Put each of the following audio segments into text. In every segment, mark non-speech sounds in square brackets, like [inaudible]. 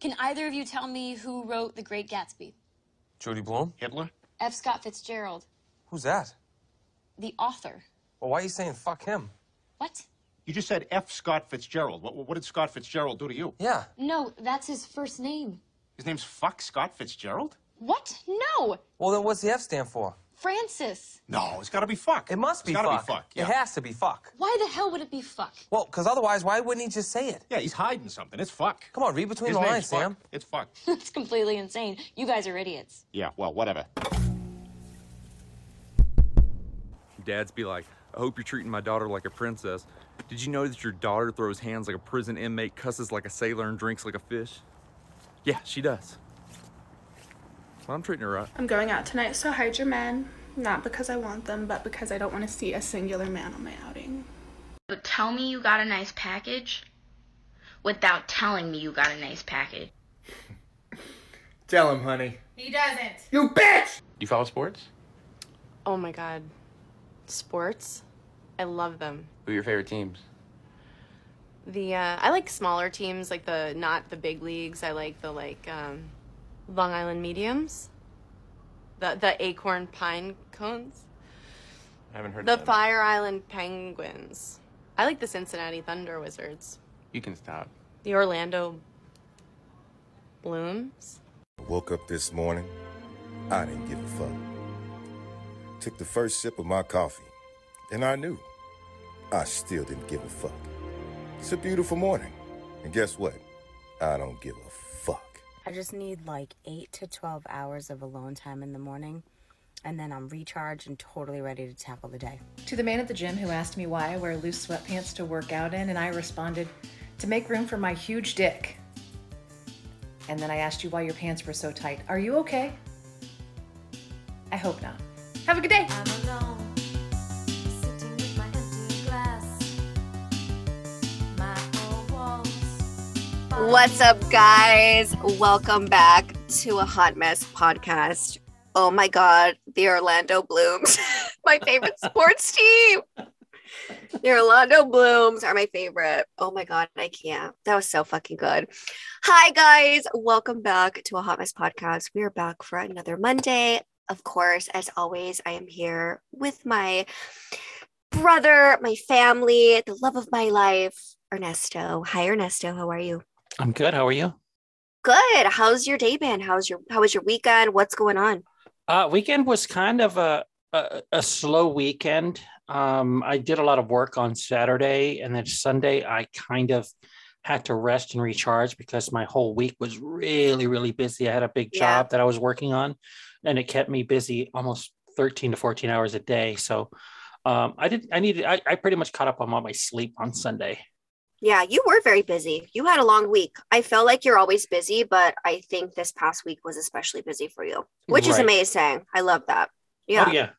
Can either of you tell me who wrote The Great Gatsby? Judy Blume? Hitler? F. Scott Fitzgerald, Who's that? the author. Well, why are you saying fuck him? What? You just said F. Scott Fitzgerald. What, what did Scott Fitzgerald do to you? Yeah. No, that's his first name. His name's Fuck Scott Fitzgerald? What? No! Well, then what's the F stand for? Francis. No, it's gotta be fuck. It must be It's gotta fuck. be fuck. Yeah. It has to be fuck. Why the hell would it be fuck? Well, because otherwise, why wouldn't he just say it? yeah, he's hiding something. It's fuck. Come on, read between His the lines, fuck. Sam. It's fuck. [laughs] That's completely insane. You guys are idiots. Yeah, well, whatever. Dads be like, I hope you're treating my daughter like a princess. Did you know that your daughter throws hands like a prison inmate, cusses like a sailor, and drinks like a fish? Yeah, she does. Well, I'm treating her right. I'm going out tonight, so hide your men. Not because I want them, but because I don't want to see a singular man on my outing. But tell me you got a nice package without telling me you got a nice package. [laughs] Tell him, honey. He doesn't. You bitch! Do you follow sports? Oh my god. Sports? I love them. Who are your favorite teams? The uh I like smaller teams, like the not the big leagues. I like the like um Long Island mediums. The the acorn pine cones. I haven't heard The of them. Fire Island Penguins. I like the Cincinnati Thunder Wizards. You can stop. The Orlando Blooms. Woke up this morning, I didn't give a fuck. Took the first sip of my coffee, and I knew I still didn't give a fuck. It's a beautiful morning, and guess what? I don't give a fuck. I just need like 8 to 12 hours of alone time in the morning, and then I'm recharged and totally ready to tackle the day. To the man at the gym who asked me why I wear loose sweatpants to work out in, and I responded, to make room for my huge dick. And then I asked you why your pants were so tight. Are you okay? I hope not. Have a good day. What's up, guys? Welcome back to a Hot Mess podcast. Oh my God, the Orlando Blooms, [laughs] my favorite [laughs] sports team. The Orlando Blooms are my favorite. Oh my God, I can't. That was so fucking good. Hi, guys. Welcome back to a Hot Mess podcast. We are back for another Monday. Of course, as always, I am here with my brother, my family, the love of my life, Ernesto. Hi, Ernesto. How are you? I'm good. How are you? Good. How's your day been? How's your how was your weekend? What's going on? Uh, weekend was kind of a, a a slow weekend. Um, I did a lot of work on Saturday, and then Sunday I kind of had to rest and recharge because my whole week was really really busy. I had a big Yeah. job that I was working on, and it kept me busy almost 13 to 14 hours a day. So um, I did. I needed. I, I pretty much caught up on all my sleep on Sunday. Yeah, you were very busy. You had a long week. I feel like you're always busy, but I think this past week was especially busy for you, which is amazing. I love that. Yeah. Oh yeah.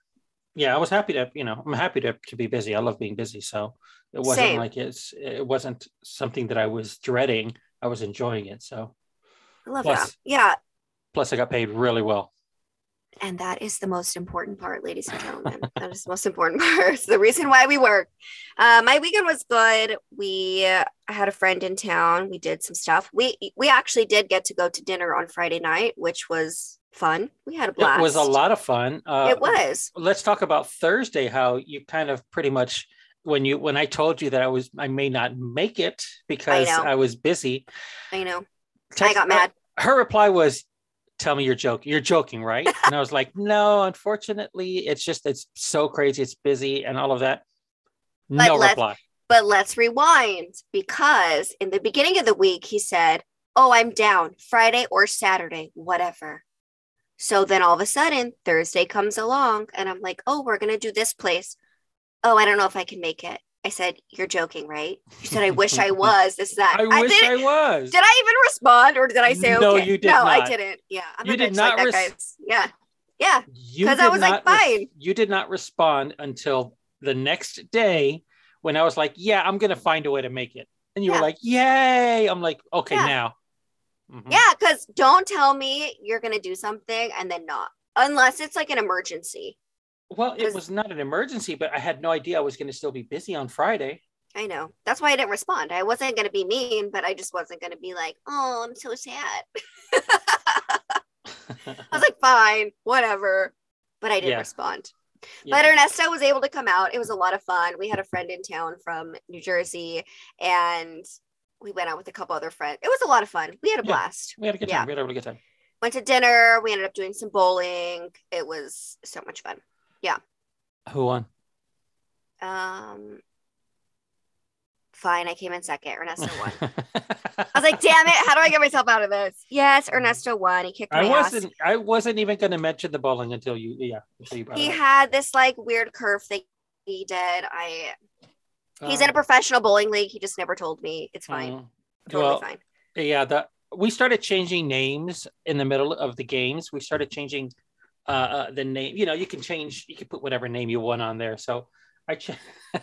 Yeah, I was happy to, you know, I'm happy to, to be busy. I love being busy. So it wasn't Same. like it's it wasn't something that I was dreading. I was enjoying it. So I love Plus- that. Yeah. plus I got paid really well. And that is the most important part, ladies and gentlemen. that is the most important [laughs] part. It's the reason why we work. Uh, my weekend was good. We uh, I had a friend in town. We did some stuff. We we actually did get to go to dinner on Friday night, which was fun. We had a blast. It was a lot of fun. Uh, It was. Let's talk about Thursday. How you kind of pretty much when you when I told you that I was I may not make it because know. I, was busy. I know. I got mad. Her reply was, "Tell me you're joking. You're joking, right?" and I was like, [laughs] "No, unfortunately, it's just it's so crazy. It's busy and all of that." But no reply. But let's rewind because in the beginning of the week, he said, Oh, I'm down Friday or Saturday, whatever. So then all of a sudden, Thursday comes along and I'm like, Oh, we're going to do this place. Oh, I don't know if I can make it. I said, You're joking, right? You said, I wish I [laughs] was. This, that. I wish I was. Did I even respond or did I say, No, okay? you did no, I didn't. Yeah. I'm You did not like res- that. Yeah. Yeah. Because I was like, not fine. you did not respond until the next day when I was like, "Yeah, I'm gonna find a way to make it," and you Yeah. were like, "Yay!" I'm like, "Okay, Yeah. now." Mhm. Yeah, because don't tell me you're gonna do something and then not, unless it's like an emergency. Well, it was not an emergency, but I had no idea I was going to still be busy on Friday. I know. That's why I didn't respond. I wasn't going to be mean, but I just wasn't going to be like, oh, I'm so sad. [laughs] I was like, fine, whatever. But I didn't Yeah. respond. Yeah. But Ernesto was able to come out. It was a lot of fun. We had a friend in town from New Jersey and we went out with a couple other friends. It was a lot of fun. We had a Yeah. blast. We had a good time. We had a really good time. Went to dinner. We ended up doing some bowling. It was so much fun. Yeah. Who won? Um fine. I came in second. Ernesto won. [laughs] I was like, damn it, how do I get myself out of this? Yes, Ernesto won. He kicked my I wasn't. I wasn't even going to mention the bowling until you. Yeah, until you He it had this like weird curve thing he did. I he's Oh. in a professional bowling league. He just never told me. It's fine. Mm. Totally well, fine. yeah. The we started changing names in the middle of the games. We started changing uh, uh the name. You know, you can change. You can put whatever name you want on there. So I ch-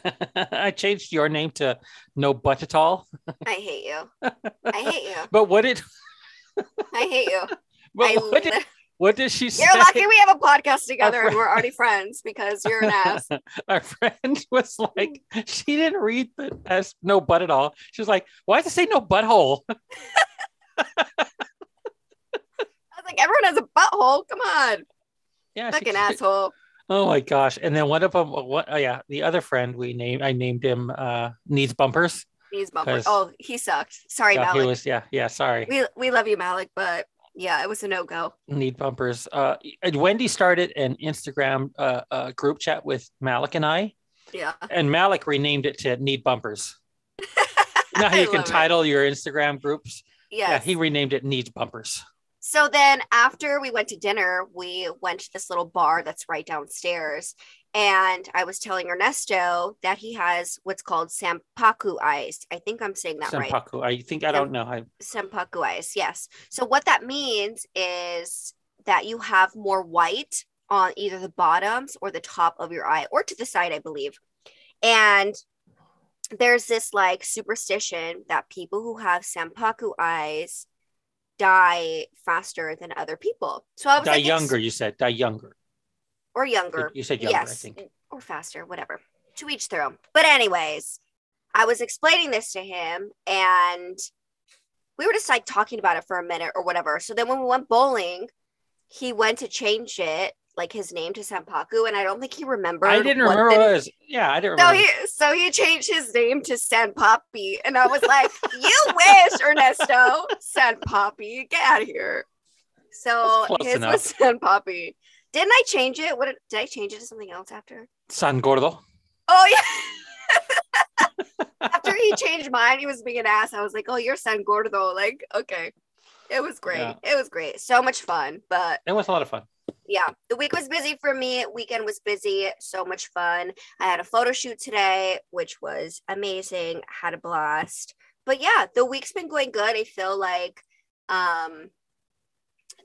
[laughs] I changed your name to No Butt at all. I hate you. I hate you. [laughs] But what did I hate you. [laughs] but I what did what did she say? You're lucky we have a podcast together Our and we're already friends because you're an ass. Our friend was like, she didn't read the as no butt at all. She was like, why does it say no butthole? I was like, everyone has a butthole. Come on. Yeah, Fucking she- asshole. Oh my gosh! And then one of them, what? Oh yeah, the other friend we named, I named him uh needs bumpers. He's bumpers. Oh, he sucked. Sorry, Yeah, he Malik. was. Yeah, yeah. Sorry, We we love you, Malik, but yeah, it was a no go. need bumpers. Uh, Wendy started an Instagram uh, uh group chat with Malik and I, Yeah. and Malik renamed it to need bumpers. [laughs] you know how I you can love it. title your Instagram groups? Yeah, he renamed it needs bumpers. So then after we went to dinner, we went to this little bar that's right downstairs. And I was telling Ernesto that he has what's called Sampaku eyes. I think I'm saying that right. Senpaku. I think I don't know. I Senpaku eyes, yes. So what that means is that you have more white on either the bottoms or the top of your eye, or to the side, I believe. And there's this like superstition that people who have Senpaku eyes die faster than other people. So I was die like, younger. You said die younger. or younger. You said younger, I yes, think. or faster, whatever. To each their own. But anyways, I was explaining this to him, and we were just like talking about it for a minute or whatever. So then when we went bowling, he went to change it, like his name to Senpaku, and I don't think he remembered. I didn't what remember the- was. Yeah, I didn't so remember. he so he changed his name to San Poppy, and I was like, "You wish, Ernesto, San Poppy, get out of here." So his enough. was San Poppy. Didn't I change it? What did, did I change it to something else after? San Gordo. Oh yeah. [laughs] after he changed mine, he was being an ass. I was like, "Oh, you're San Gordo." Like, okay, it was great. Yeah. It was great. So much fun, but It was a lot of fun. Yeah, the week was busy for me. Weekend was busy. So much fun. I had a photo shoot today, which was amazing. Had a blast. But yeah, the week's been going good. I feel like um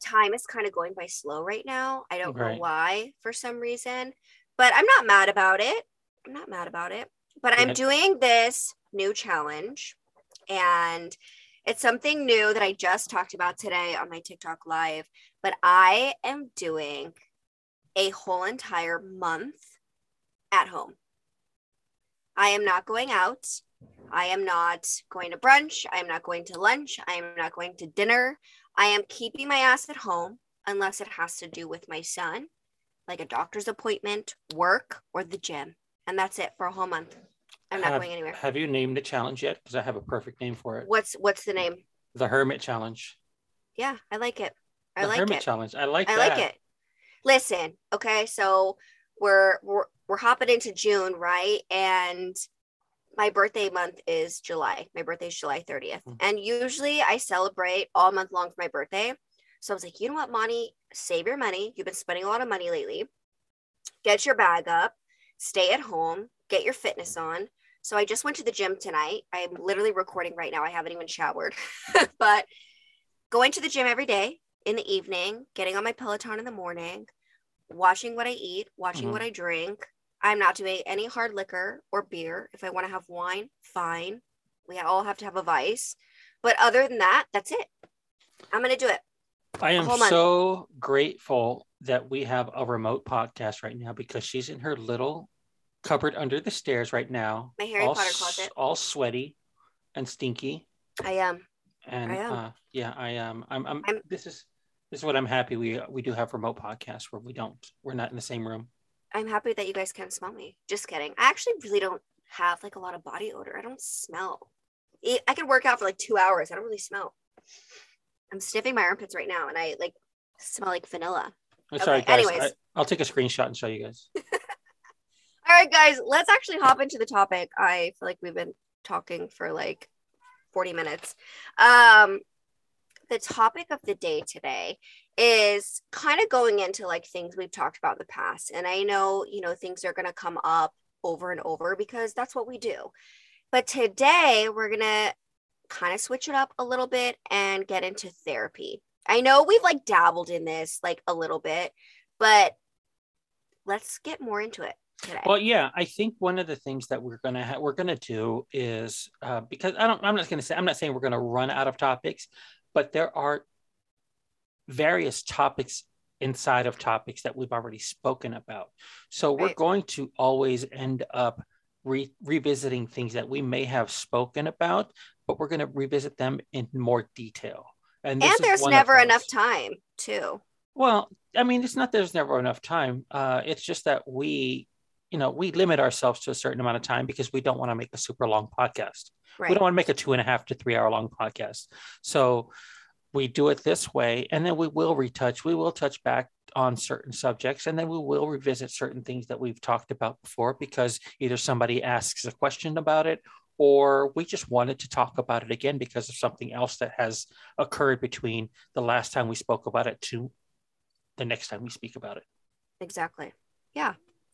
time is kind of going by slow right now. I don't know why for some reason, but I'm not mad about it. I'm not mad about it. But I'm doing this new challenge and it's something new that I just talked about today on my TikTok live but I am doing a whole entire month at home. I am not going out. I am not going to brunch. I am not going to lunch. I am not going to dinner. I am keeping my ass at home unless it has to do with my son, like a doctor's appointment, work, or the gym. And that's it for a whole month. I'm not have, going anywhere. Have you named the challenge yet? Because I have a perfect name for it. What's what's the name? The Hermit Challenge. Yeah, I like it. I the like Hermit it. Challenge. I like I that. like it. Listen, okay, so we're we're we're hopping into June, right? And my birthday month is July. My birthday is July 30th. Mm. And usually I celebrate all month long for my birthday. So I was like, you know what, Monty? Save your money. You've been spending a lot of money lately. Get your bag up, stay at home, get your fitness on. So I just went to the gym tonight. I'm literally recording right now. I haven't even showered. [laughs] but going to the gym every day in the evening, getting on my Peloton in the morning, watching what I eat, watching Mhm. what I drink. I'm not doing any hard liquor or beer. If I want to have wine, fine. We all have to have a vice. But other than that, that's it. I'm going to do it. I am so grateful that we have a remote podcast right now because she's in her little cupboard under the stairs right now. My Harry all Potter closet. All sweaty and stinky. I am. And I am. uh, yeah, I am. I'm, I'm, This is this is what I'm happy we we do have remote podcasts where we don't we're not in the same room. I'm happy that you guys can smell me. Just kidding. I actually really don't have like a lot of body odor. I don't smell. I I could work out for like two hours. I don't really smell. I'm sniffing my armpits right now, and I like smell like vanilla. I'm sorry, Okay, guys. anyways. I, I'll take a screenshot and show you guys. [laughs] All right, guys, let's actually hop into the topic. I feel like we've been talking for like 40 minutes. Um, the topic of the day today is kind of going into like things we've talked about in the past. And I know, you know, things are going to come up over and over because that's what we do. But today we're going to kind of switch it up a little bit and get into therapy. I know we've like dabbled in this like a little bit, but let's get more into it today. Well, yeah, I think one of the things that we're gonna ha- we're gonna do is uh, because I don't I'm not gonna say I'm not saying we're gonna run out of topics, but there are various topics inside of topics that we've already spoken about. So we're going to always end up re- revisiting things that we may have spoken about, but we're going to revisit them in more detail. And, and there's never enough time too Well, I mean, it's not there's never enough time. Uh, it's just that we, you know, we limit ourselves to a certain amount of time because we don't want to make a super long podcast. We don't want to make a two and a half to three hour long podcast. So we do it this way, and then we will retouch. We will touch back on certain subjects, and then we will revisit certain things that we've talked about before because either somebody asks a question about it or we just wanted to talk about it again because of something else that has occurred between the last time we spoke about it to the next time we speak about it. exactly yeah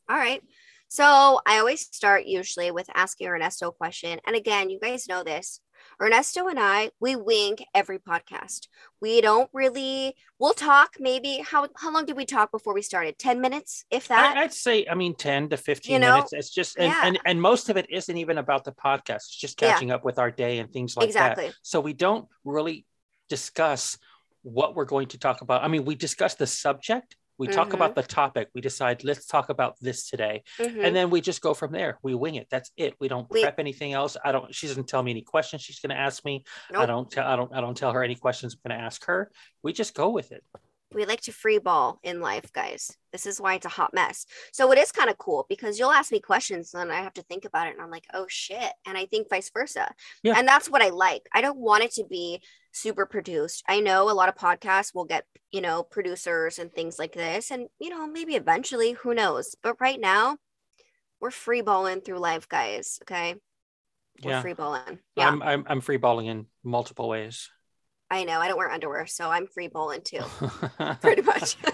all right so i always start usually with asking ernesto a question and again you guys know this ernesto and i we wink every podcast we don't really we'll talk maybe how how long did we talk before we started 10 minutes if that I, would say, I mean, 10 to 15 You know, minutes. It's just, and, yeah. and, and most of it isn't even about the podcast. It's just Yeah. catching up with our day and things like Exactly. that. So we don't really discuss what we're going to talk about. I mean, we discuss the subject, we talk Mhm. about the topic, we decide, let's talk about this today. Mhm. And then we just go from there. We wing it. That's it. We don't We- prep anything else. I don't, she doesn't tell me any questions she's going to ask me. I don't tell, I don't, I don't tell her any questions I'm going to ask her. We just go with it. we like to free ball in life, guys. This is why it's a hot mess. So it is kind of cool because you'll ask me questions and I have to think about it and I'm like, oh shit. And I think vice versa. Yeah. And that's what I like. I don't want it to be super produced. I know a lot of podcasts will get, you know, producers and things like this. And, you know, maybe eventually, who knows? But right now, we're free balling through life, guys. Okay. We're Yeah. free balling. Yeah. I'm, I'm, I'm free balling in multiple ways. I know. I don't wear underwear, so I'm free balling too, [laughs] pretty much. [laughs] and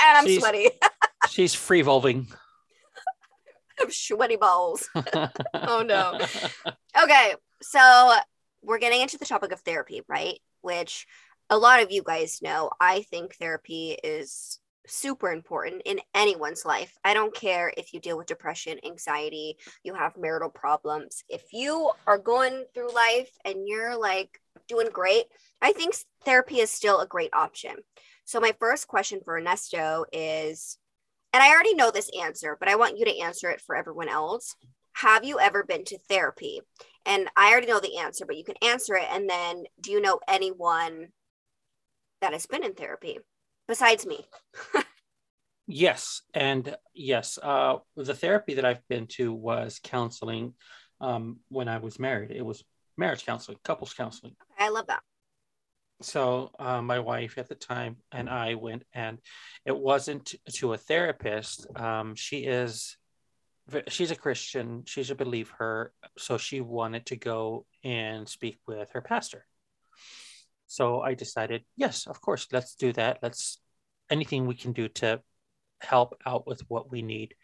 I'm She's- sweaty. [laughs] She's free volving. I'm sweaty balls. oh no. Okay, so we're getting into the topic of therapy, right? Which a lot of you guys know. I think therapy is super important in anyone's life. I don't care if you deal with depression, anxiety, you have marital problems. If you are going through life and you're like doing great, I think therapy is still a great option. So, my first question for Ernesto is and I already know this answer, but I want you to answer it for everyone else. Have you ever been to therapy? And I already know the answer, but you can answer it. And then, do you know anyone that has been in therapy besides me? [laughs] Yes, and yes, uh, the therapy that I've been to was counseling um, when I was married. It was marriage counseling, couples counseling. I love that. So uh, my wife at the time and I went, and it wasn't to a therapist. Um, she is, she's a Christian. She's a believer, so she wanted to go and speak with her pastor. So I decided, yes, of course, let's do that. Let's anything we can do to help out with what we need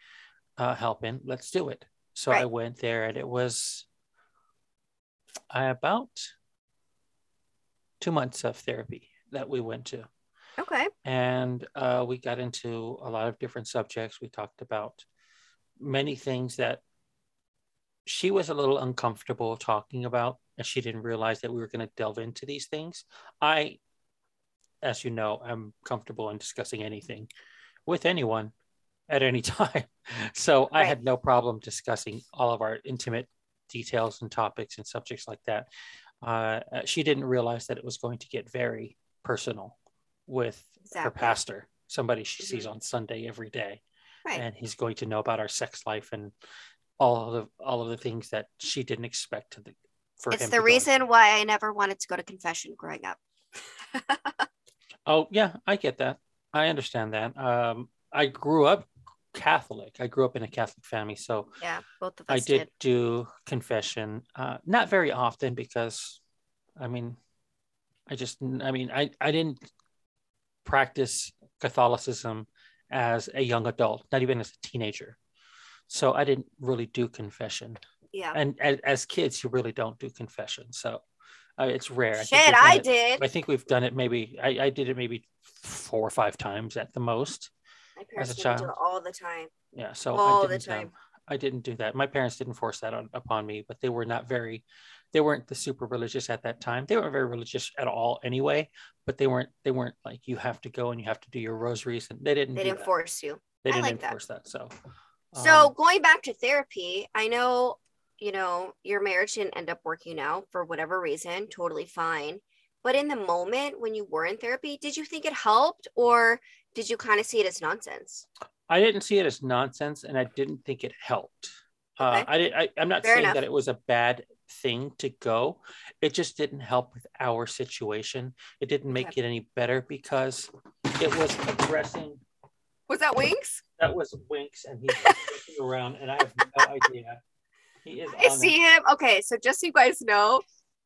uh, help in. Let's do it. So I went there, and it was uh, about two months of therapy that we went to. Okay. And uh, we got into a lot of different subjects. We talked about many things that she was a little uncomfortable talking about, and she didn't realize that we were going to delve into these things. I, as you know, I'm comfortable in discussing anything with anyone at any [laughs] time. So I had no problem discussing all of our intimate details and topics and subjects like that. Uh, uh, she didn't realize that it was going to get very personal with her pastor, somebody she sees Mhm. on Sunday every day, Right. and he's going to know about our sex life and all of the, all of the things that she didn't expect to the, for it's him. the reason why I never wanted to go to confession growing up. [laughs] Oh yeah, I get that. I understand that. Um, I grew up Catholic. I grew up in a Catholic family, so Yeah, both of I us did, did. do confession. Uh, not very often because, I mean, I just, I mean, I I didn't practice Catholicism as a young adult, not even as a teenager. So I didn't really do confession. Yeah. And as, as kids, you really don't do confession. So uh, it's rare. Shit, done I it- did. I think we've done it maybe, I, I did it maybe four or five times at the most. My as a child. it all the time. Yeah. So All I the didn't, um, time. I didn't do that. My parents didn't force that on, upon me, but they were not very, they weren't the super religious at that time. They weren't very religious at all anyway, but they weren't, they weren't like, you have to go and you have to do your rosaries. And they didn't, They didn't that. force you. They I didn't like that. enforce that. So, So um, going back to therapy, I know, you know, your marriage didn't end up working out for whatever reason, totally fine. But in the moment when you were in therapy, did you think it helped or did you kind of see it as nonsense? I didn't see it as nonsense and I didn't think it helped. Uh, Okay. I, did, I, I'm not Fair saying enough. that it was a bad thing to go. It just didn't help with our situation. It didn't make it any better because it was addressing Was that Winks? that was Winks and he's [laughs] looking around and I have no idea. He is I see him. Okay, so just so you guys know,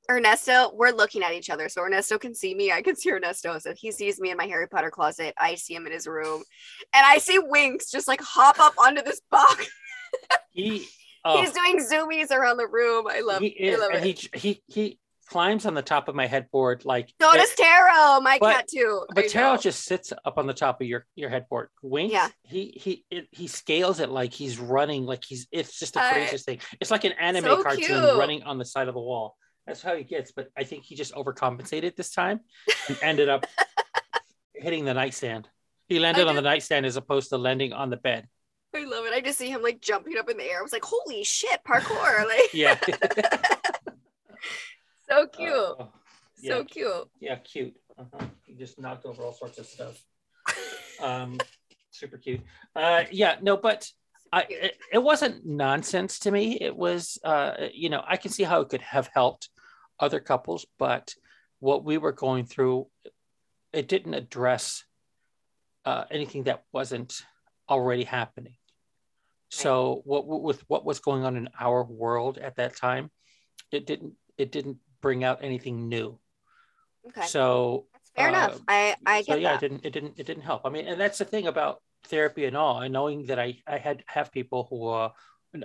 Ernesto, we're looking at each other. So Ernesto can see me. I can see Ernesto. So he sees me in my Harry Potter closet. I see him in his room. And I see Winks just like hop up onto this box. He oh, He's doing zoomies around the room. I love, he is, I love and it. he he he climbs on the top of my headboard like so does Taro, my But- cat too. But Taro just sits up on the top of your your headboard. Winks, Yeah. he he it, he scales it like he's running, like he's it's just the Uh, craziest thing. It's like an anime so cartoon cute. running on the side of the wall. That's how he gets. But I think he just overcompensated this time and ended up [laughs] hitting the nightstand. He landed on the nightstand as opposed to landing on the bed. I love it. I just see him like jumping up in the air. I was like, holy shit, parkour. [laughs] Like Yeah. [laughs] so cute. Uh, so cute. Yeah, cute. Uh-huh. He just knocked over all sorts of stuff. [laughs] Um, super cute. Uh, yeah, no, but I it, it wasn't nonsense to me. It was, uh, you know, I can see how it could have helped other couples, but what we were going through, it didn't address uh, anything that wasn't already happening. So what with what was going on in our world at that time, it didn't it didn't bring out anything new. Okay. So Fair enough. I I so get yeah, that. it didn't it didn't it didn't help. I mean, and that's the thing about therapy and all. And knowing that I I had have people who uh,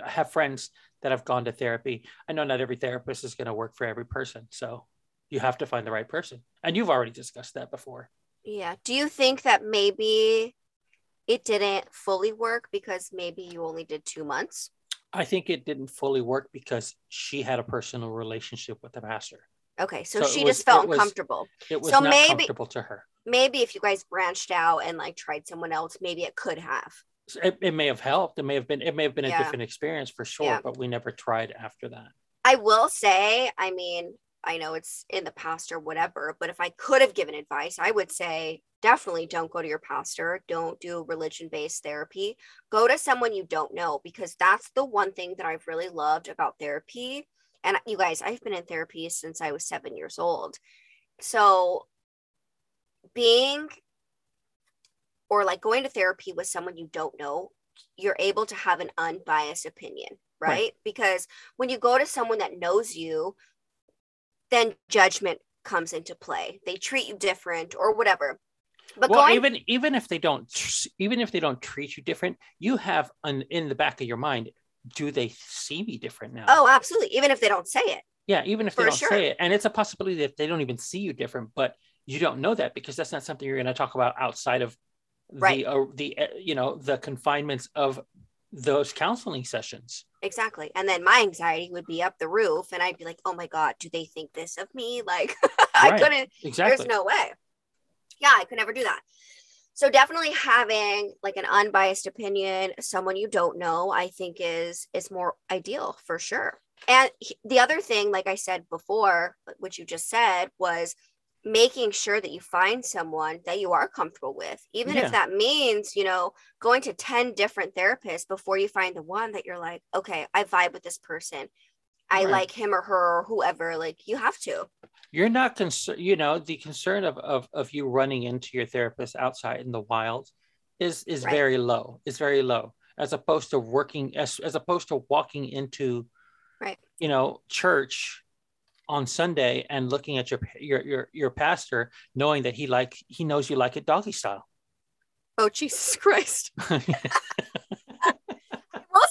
have friends that have gone to therapy. I know not every therapist is going to work for every person, so you have to find the right person. And you've already discussed that before. Yeah. Do you think that maybe it didn't fully work because maybe you only did two months? I think it didn't fully work because she had a personal relationship with the pastor. Okay, so, So she was- just felt it was- uncomfortable. It was so not maybe comfortable to her. maybe if you guys branched out and like tried someone else, maybe it could have. It, it may have helped. It may have been it may have been a Yeah. different experience for sure, Yeah. but we never tried after that. I will say, I mean, I know it's in the past or whatever, but if I could have given advice, I would say definitely don't go to your pastor. Don't do religion based therapy. Go to someone you don't know because that's the one thing that I've really loved about therapy. And you guys, I've been in therapy since I was seven years old. So being or like going to therapy with someone you don't know, you're able to have an unbiased opinion, right? Right. Because when you go to someone that knows you, then judgment comes into play. They treat you different or whatever. But well, going even even if they don't even if they don't treat you different, you have an, in the back of your mind, do they see me different now? oh, absolutely. Even if they don't say it. yeah, even if they don't sure. say it, and it's a possibility that they don't even see you different, but you don't know that because that's not something you're going to talk about outside of Right. the uh, the uh, you know the confinements of those counseling sessions. Exactly. And then my anxiety would be up the roof and I'd be like, oh my God, do they think this of me? [laughs] Like I Right. couldn't, Exactly. there's no way. Yeah, I could never do that. So definitely having like an unbiased opinion, someone you don't know, I think is is more ideal for sure. And he- the other thing, like I said before, which you just said, was making sure that you find someone that you are comfortable with, even Yeah. if that means, you know, going to 10 different therapists before you find the one that you're like, okay, I vibe with this person. I Right. like him or her or whoever. Like you have to. You're not concerned, you know, the concern of, of of you running into your therapist outside in the wild is is Right. very low. It's very low as opposed to working as as opposed to walking into Right. you know church on Sunday and looking at your your your your pastor knowing that he like he knows you like it doggy style. Oh, Jesus Christ. [laughs] I'll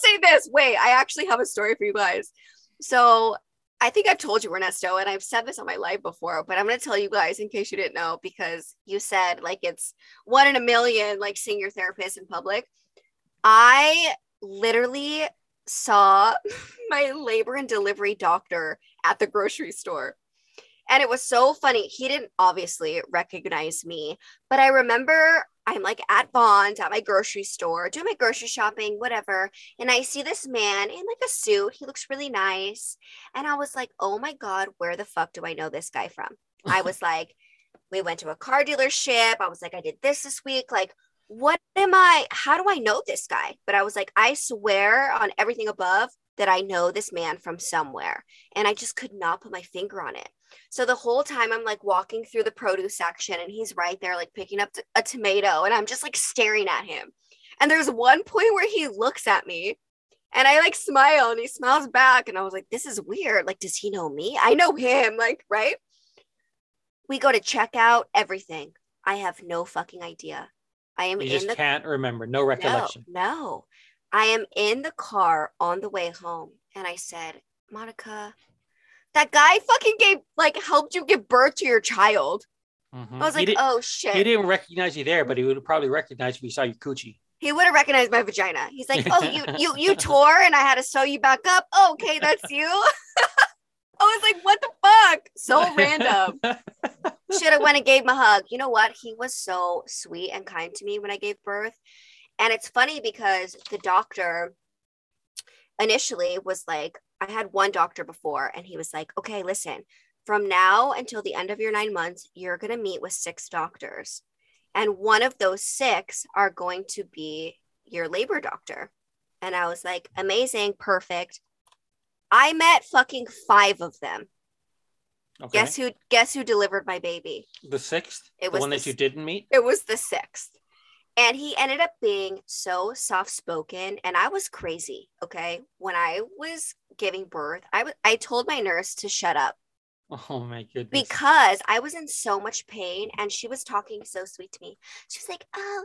say this. Wait, I actually have a story for you guys. So I think I've told you, Ernesto, and I've said this on my live before, but I'm going to tell you guys in case you didn't know because you said like it's one in a million, like seeing your therapist in public. I literally saw [laughs] my labor and delivery doctor at the grocery store. And it was so funny. He didn't obviously recognize me, but I remember I'm like at Vons at my grocery store, doing my grocery shopping, whatever. And I see this man in like a suit. He looks really nice. And I was like, oh my God, where the fuck do I know this guy from? I was [laughs] like, we went to a car dealership. I was like, I did this this week. Like, what am I? How do I know this guy? But I was like, I swear on everything above that I know this man from somewhere. And I just could not put my finger on it. So the whole time I'm like walking through the produce section and he's right there, like picking up a tomato, and I'm just like staring at him. And there's one point where he looks at me and I like smile and he smiles back. And I was like, this is weird. Like, does he know me? I know him. [laughs] Like, right? We go to check out everything. I have no fucking idea. I am You in just the can't remember, no recollection. no, no. I am in the car on the way home, and I said, Monica, that guy fucking gave like helped you give birth to your child. Mhm. I was like, oh shit. He didn't recognize you there, but he would have probably recognize if he saw your coochie. He would have recognized my vagina. He's like, oh, you you you [laughs] tore, and I had to sew you back up. Oh, okay, that's you. [laughs] I was like, what the fuck? So [laughs] random. Should have went and gave him a hug. You know what? He was so sweet and kind to me when I gave birth. And it's funny because the doctor initially was like, I had one doctor before, and he was like, okay, listen, from now until the end of your nine months, you're going to meet with six doctors. And one of those six are going to be your labor doctor. And I was like, amazing, perfect. I met fucking five of them. Okay. Guess who guess who delivered my baby? The sixth, It the was one the that you didn't meet. It was the sixth. And he ended up being so soft spoken. And I was crazy. Okay. When I was giving birth, I was I told my nurse to shut up Oh my goodness! because I was in so much pain and she was talking so sweet to me. She was like, Oh,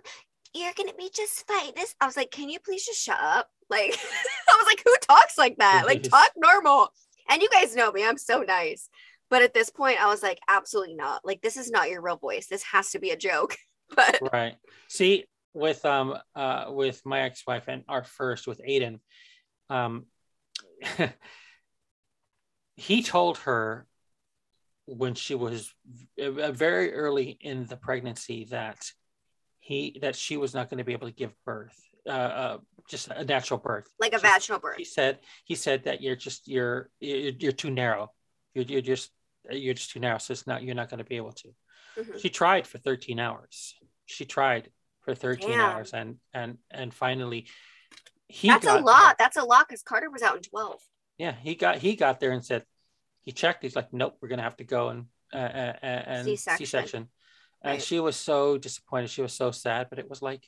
you're gonna be just fine. This I was like, Can you please just shut up? Like [laughs] I was like, who talks like that? Like [laughs] talk normal. And you guys know me, I'm so nice. But at this point, I was like, absolutely not. Like, this is not your real voice. This has to be a joke. [laughs] But right. See, with um uh with my ex-wife and our first with Aiden, um [laughs] he told her when she was uh, very early in the pregnancy that he that she was not going to be able to give birth uh, uh just a natural birth like a She- vaginal birth. he said he said that you're just you're you're, you're too narrow you're, you're just you're just too narrow so it's not you're not going to be able to Mhm. she tried for 13 hours she tried for 13 Damn. hours and and and finally he That's a lot. That's a lot because Carter was out in 12. yeah he got he got there and said he checked he's like nope we're gonna have to go and uh, uh, uh, and C-section. c-section and Right. she was so disappointed she was so sad but it was like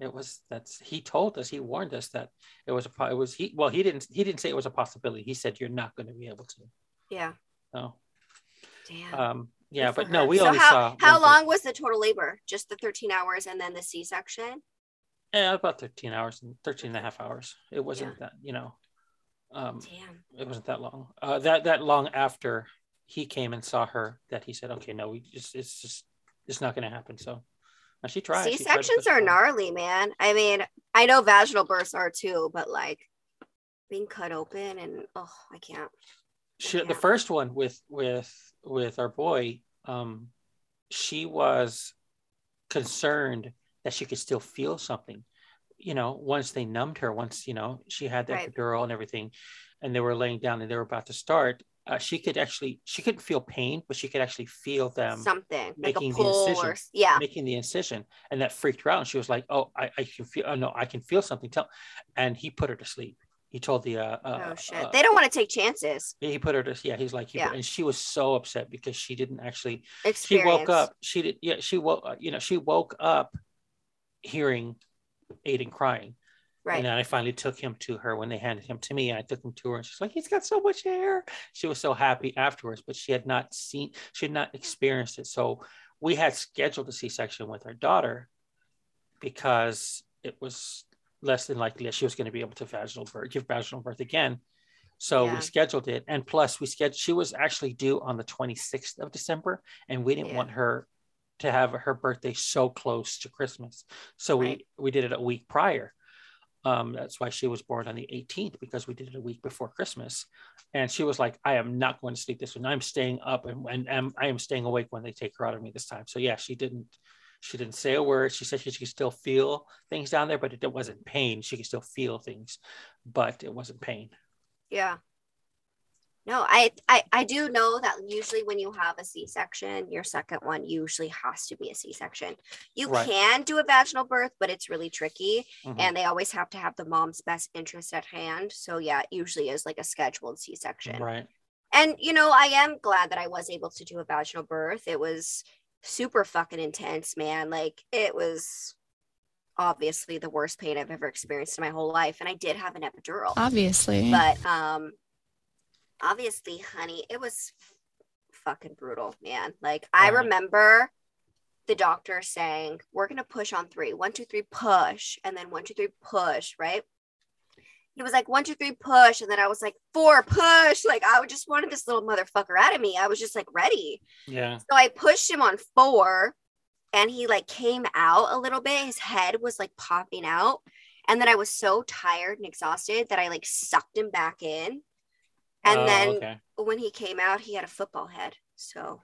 it was that's he told us he warned us that it was a it was he well he didn't he didn't say it was a possibility he said you're not going to be able to Yeah. so Damn. um yeah but no we so only how, saw How long was the total labor? Just the 13 hours and then the C section? Yeah, about 13 hours and 13 and a half hours. It wasn't that, you know, um, Damn. it wasn't that long. Uh, that, that long after he came and saw her that he said, okay, no, we just, it's just, it's not going to happen. So and she tried. C she tried to sections are gnarly, man. I mean, I know vaginal births are too, but like being cut open and oh, I can't. She, the first one with, with, with our boy, um, she was concerned that she could still feel something. You know, once they numbed her, once you know she had that Right. epidural and everything, and they were laying down and they were about to start, uh, she could actually she couldn't feel pain, but she could actually feel them Something like making the incision, or yeah. making the incision, and that freaked her out. And she was like, "Oh, I, I can feel. Oh no, I can feel something." Tell, and he put her to sleep. He told the uh, uh Oh shit. uh, they don't want to take chances. he put her to yeah. He's like, he put- Yeah. and she was so upset because she didn't actually. She woke up. She did. Yeah, she woke. uh, You know, she woke up hearing Aiden crying. Right. And then I finally took him to her when they handed him to me. And I took him to her, and she's like, "He's got so much hair." She was so happy afterwards, but she had not seen, she had not experienced it. So we had scheduled a C-section with our daughter because it was less than likely that she was going to be able to vaginal birth, give vaginal birth again. So Yeah. we scheduled it, and plus we scheduled. She was actually due on the 26th of December, and we didn't Yeah. want her to have her birthday so close to Christmas. So we we did it a week prior. Um, that's why she was born on the 18th because we did it a week before Christmas. And she was like, I am not going to sleep this one. I'm staying up and, and, and I am staying awake when they take her out of me this time. So yeah, she didn't she didn't say a word. She said she, she could still feel things down there, but it, it wasn't pain. She could still feel things, but it wasn't pain. Yeah. No, I, I I do know that usually when you have a C-section, your second one usually has to be a C-section. You Right. can do a vaginal birth, but it's really tricky, Mhm. and they always have to have the mom's best interest at hand. So yeah, it usually is like a scheduled C-section. Right. And you know, I am glad that I was able to do a vaginal birth. It was super fucking intense, man. Like it was obviously the worst pain I've ever experienced in my whole life. And I did have an epidural. Obviously. But um obviously, honey, it was fucking brutal, man. Like I Right. remember the doctor saying, We're gonna push on three. One, two, three, push, and then one, two, three, push, right? He was like, one, two, three, push. And then I was like, four, push. Like, I just wanted this little motherfucker out of me. I was just like ready. Yeah. So I pushed him on four and he like came out a little bit. His head was like popping out. And then I was so tired and exhausted that I like sucked him back in. And Oh, then okay. when he came out, he had a football head. So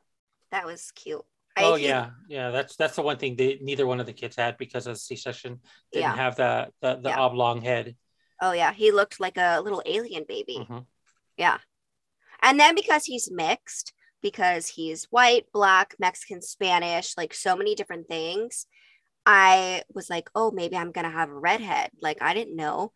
that was cute. I- Oh yeah, yeah. That's that's the one thing they neither one of the kids had because of C-section. Didn't Yeah. have the the, the Yeah. oblong head. Oh yeah, he looked like a little alien baby. Mhm. Yeah. And then because he's mixed, because he's white, black, Mexican, Spanish, like so many different things, I was like, oh, maybe I'm going to have a redhead. Like, I didn't know.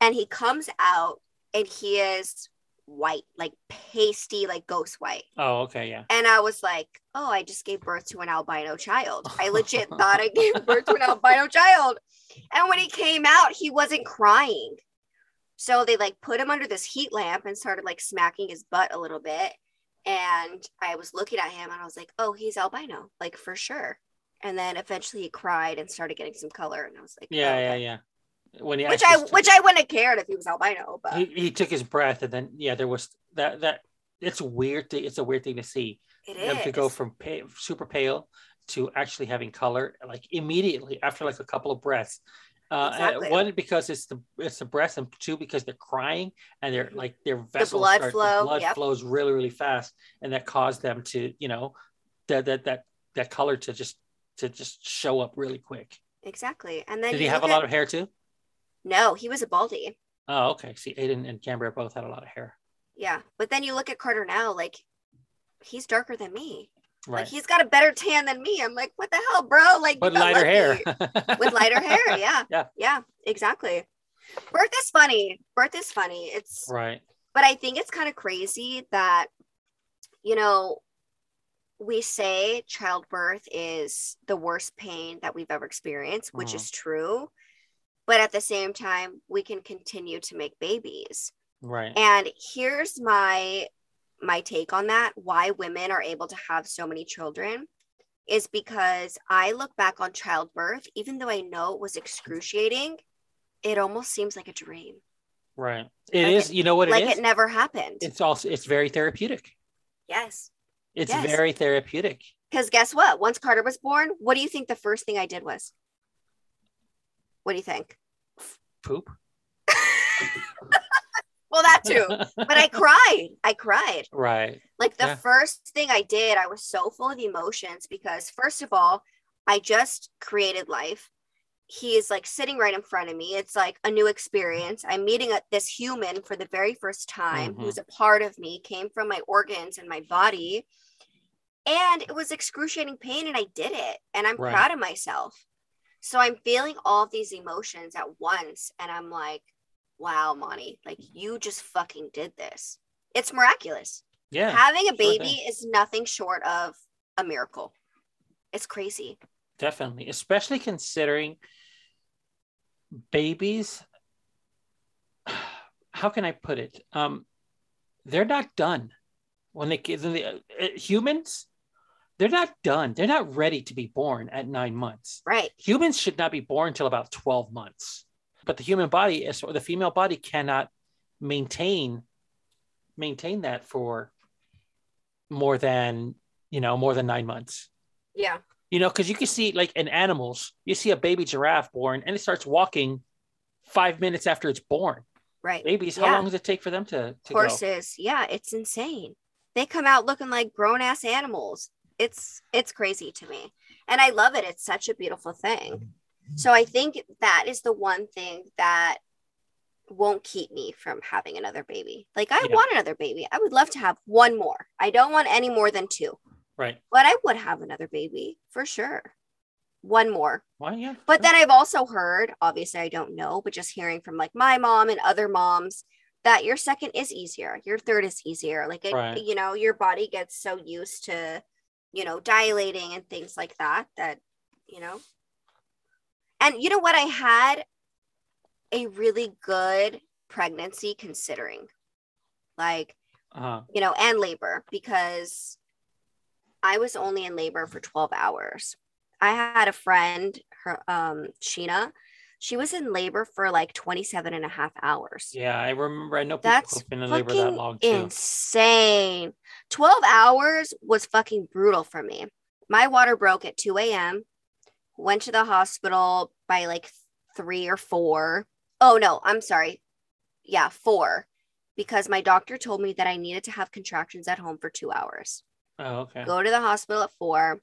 And he comes out and he is white, like pasty, like ghost white. Oh, okay, yeah. And I was like, oh, I just gave birth to an albino child. I legit [laughs] thought I gave birth to an albino child. And when he came out, he wasn't crying. So they like put him under this heat lamp and started like smacking his butt a little bit. And I was looking at him and I was like, oh, he's albino, like for sure. And then eventually he cried and started getting some color. And I was like, Yeah, oh, yeah, yeah. When he Which I which I wouldn't have cared if he was albino, but he, he took his breath and then yeah, there was that that it's a weird thing. It's a weird thing to see it them to go from pale, super pale to actually having color like immediately after like a couple of breaths. Uh, Exactly. One because it's the it's the breath, and two because they're crying and they're like their vessels blood start- flow, the blood yep. flows really really fast, and that caused them to you know that that that that color to just to just show up really quick. Exactly. And then Did he have a lot of hair too? No, he was a baldy. Oh, okay. See, Aiden and Cambria both had a lot of hair. Yeah. But then you look at Carter now, like he's darker than me. Right. Like he's got a better tan than me. I'm like, what the hell, bro? Like, got lighter hair. [laughs] with lighter hair. [laughs] Yeah. Yeah. Yeah. Exactly. Birth is funny. Birth is funny. It's, right. but I think it's kind of crazy that, you know, we say childbirth is the worst pain that we've ever experienced, which Mhm. is true. But at the same time, we can continue to make babies. Right. And here's my my take on that why women are able to have so many children is because I look back on childbirth even though I know it was excruciating it almost seems like a dream Right. It Like is. it- you know what it is. like it is? it never happened it's also it's very therapeutic. yes It's Yes. very therapeutic. because guess what once Carter was born what do you think the first thing I did was what do you think Poop. [laughs] well that too [laughs] but I cried I cried Right. Like the Yeah. first thing I did, I was so full of emotions because, first of all, I just created life. He is like sitting right in front of me. It's like a new experience. I'm meeting a, this human for the very first time Mhm. who's a part of me, came from my organs and my body. And it was excruciating pain, and I did it. And I'm Right. proud of myself. So I'm feeling all of these emotions at once. And I'm like, wow, Monty, like you just fucking did this. It's miraculous. Yeah. Having a baby thing. is nothing short of a miracle. It's crazy. Definitely, especially considering babies. [sighs] How can I put it? Um, they're not done when they when they, uh, humans. They're not done. They're not ready to be born at nine months. Right. Humans should not be born until about twelve months, but the human body, is or the female body, cannot maintain maintain that for more than you know more than nine months. Yeah. You know, because you can see like in animals, you see a baby giraffe born and it starts walking five minutes after it's born. Right. Babies, how Yeah. long does it take for them to, to go? Horses. Yeah, it's insane. They come out looking like grown ass animals. It's it's crazy to me. And I love it. It's such a beautiful thing. So I think that is the one thing that won't keep me from having another baby. Like I Yeah. want another baby. I would love to have one more. I don't want any more than two. Right. But I would have another baby for sure. One more. Why? Yeah. But then I've also heard, obviously I don't know, but just hearing from like my mom and other moms that your second is easier, your third is easier. Like it, Right. you know, your body gets so used to, you know, dilating and things like that that, you know. And you know what? I had a really good pregnancy considering. Like Uh-huh. you know, and labor because I was only in labor for 12 hours. I had a friend, her um Sheena, she was in labor for like 27 and a half hours. Yeah, I remember. I know people That's who've been in labor that long too. insane. 12 hours was fucking brutal for me. My water broke at 2 a.m. Went to the hospital by like three or four. Oh no, I'm sorry. Yeah, four. Because my doctor told me that I needed to have contractions at home for two hours. Oh, okay. Go to the hospital at four.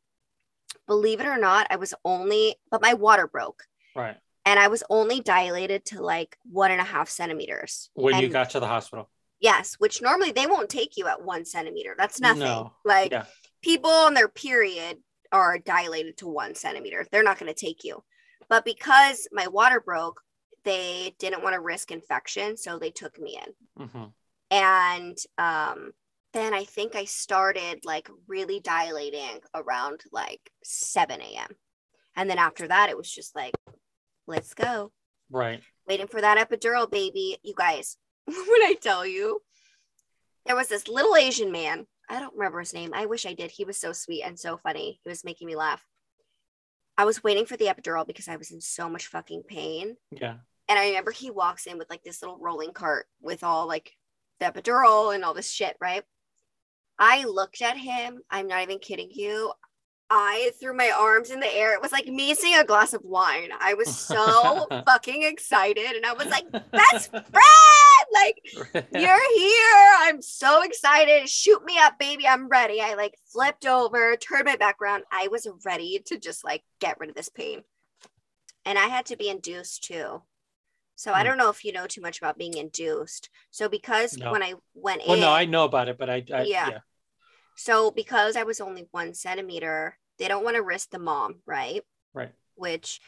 Believe it or not, I was only, but my water broke Right. And I was only dilated to like one and a half centimeters. When you got to the hospital. Yes, which normally they won't take you at one centimeter. That's nothing. No. Like Yeah. people on their period are dilated to one centimeter. They're not going to take you. But because my water broke, they didn't want to risk infection. So they took me in. hmm And um, then I think I started like really dilating around like 7 a.m. And then after that, it was just like, let's go Right. waiting for that epidural baby. You guys, [laughs] when I tell you, there was this little Asian man. I don't remember his name. I wish I did. He was so sweet and so funny. He was making me laugh. I was waiting for the epidural because I was in so much fucking pain. Yeah. And I remember he walks in with like this little rolling cart with all like the epidural and all this shit, right? I looked at him. I'm not even kidding you. I threw my arms in the air. It was like me seeing a glass of wine. I was [laughs] so fucking excited. And I was like, [laughs] best friend, like, you're here. I'm so excited. Shoot me up, baby. I'm ready. I like flipped over, turned my back around. I was ready to just like get rid of this pain. And I had to be induced too. So I Hmm. don't know if you know too much about being induced. So because No. when I went in, Well, in, no, I know about it, but I, I Yeah. yeah. So because I was only one centimeter, they don't want to risk the mom, right? Right. Which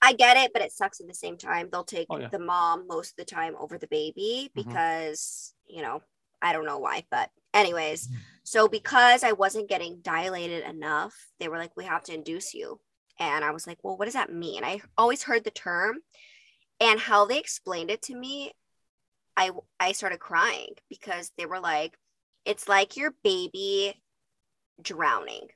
I get it, but it sucks at the same time. They'll take Oh, yeah. the mom most of the time over the baby Mhm. because, you know, I don't know why, but anyways, so because I wasn't getting dilated enough, they were like, we have to induce you. And I was like, well, what does that mean? I always heard the term and how they explained it to me, I I started crying because they were like, it's like your baby drowning.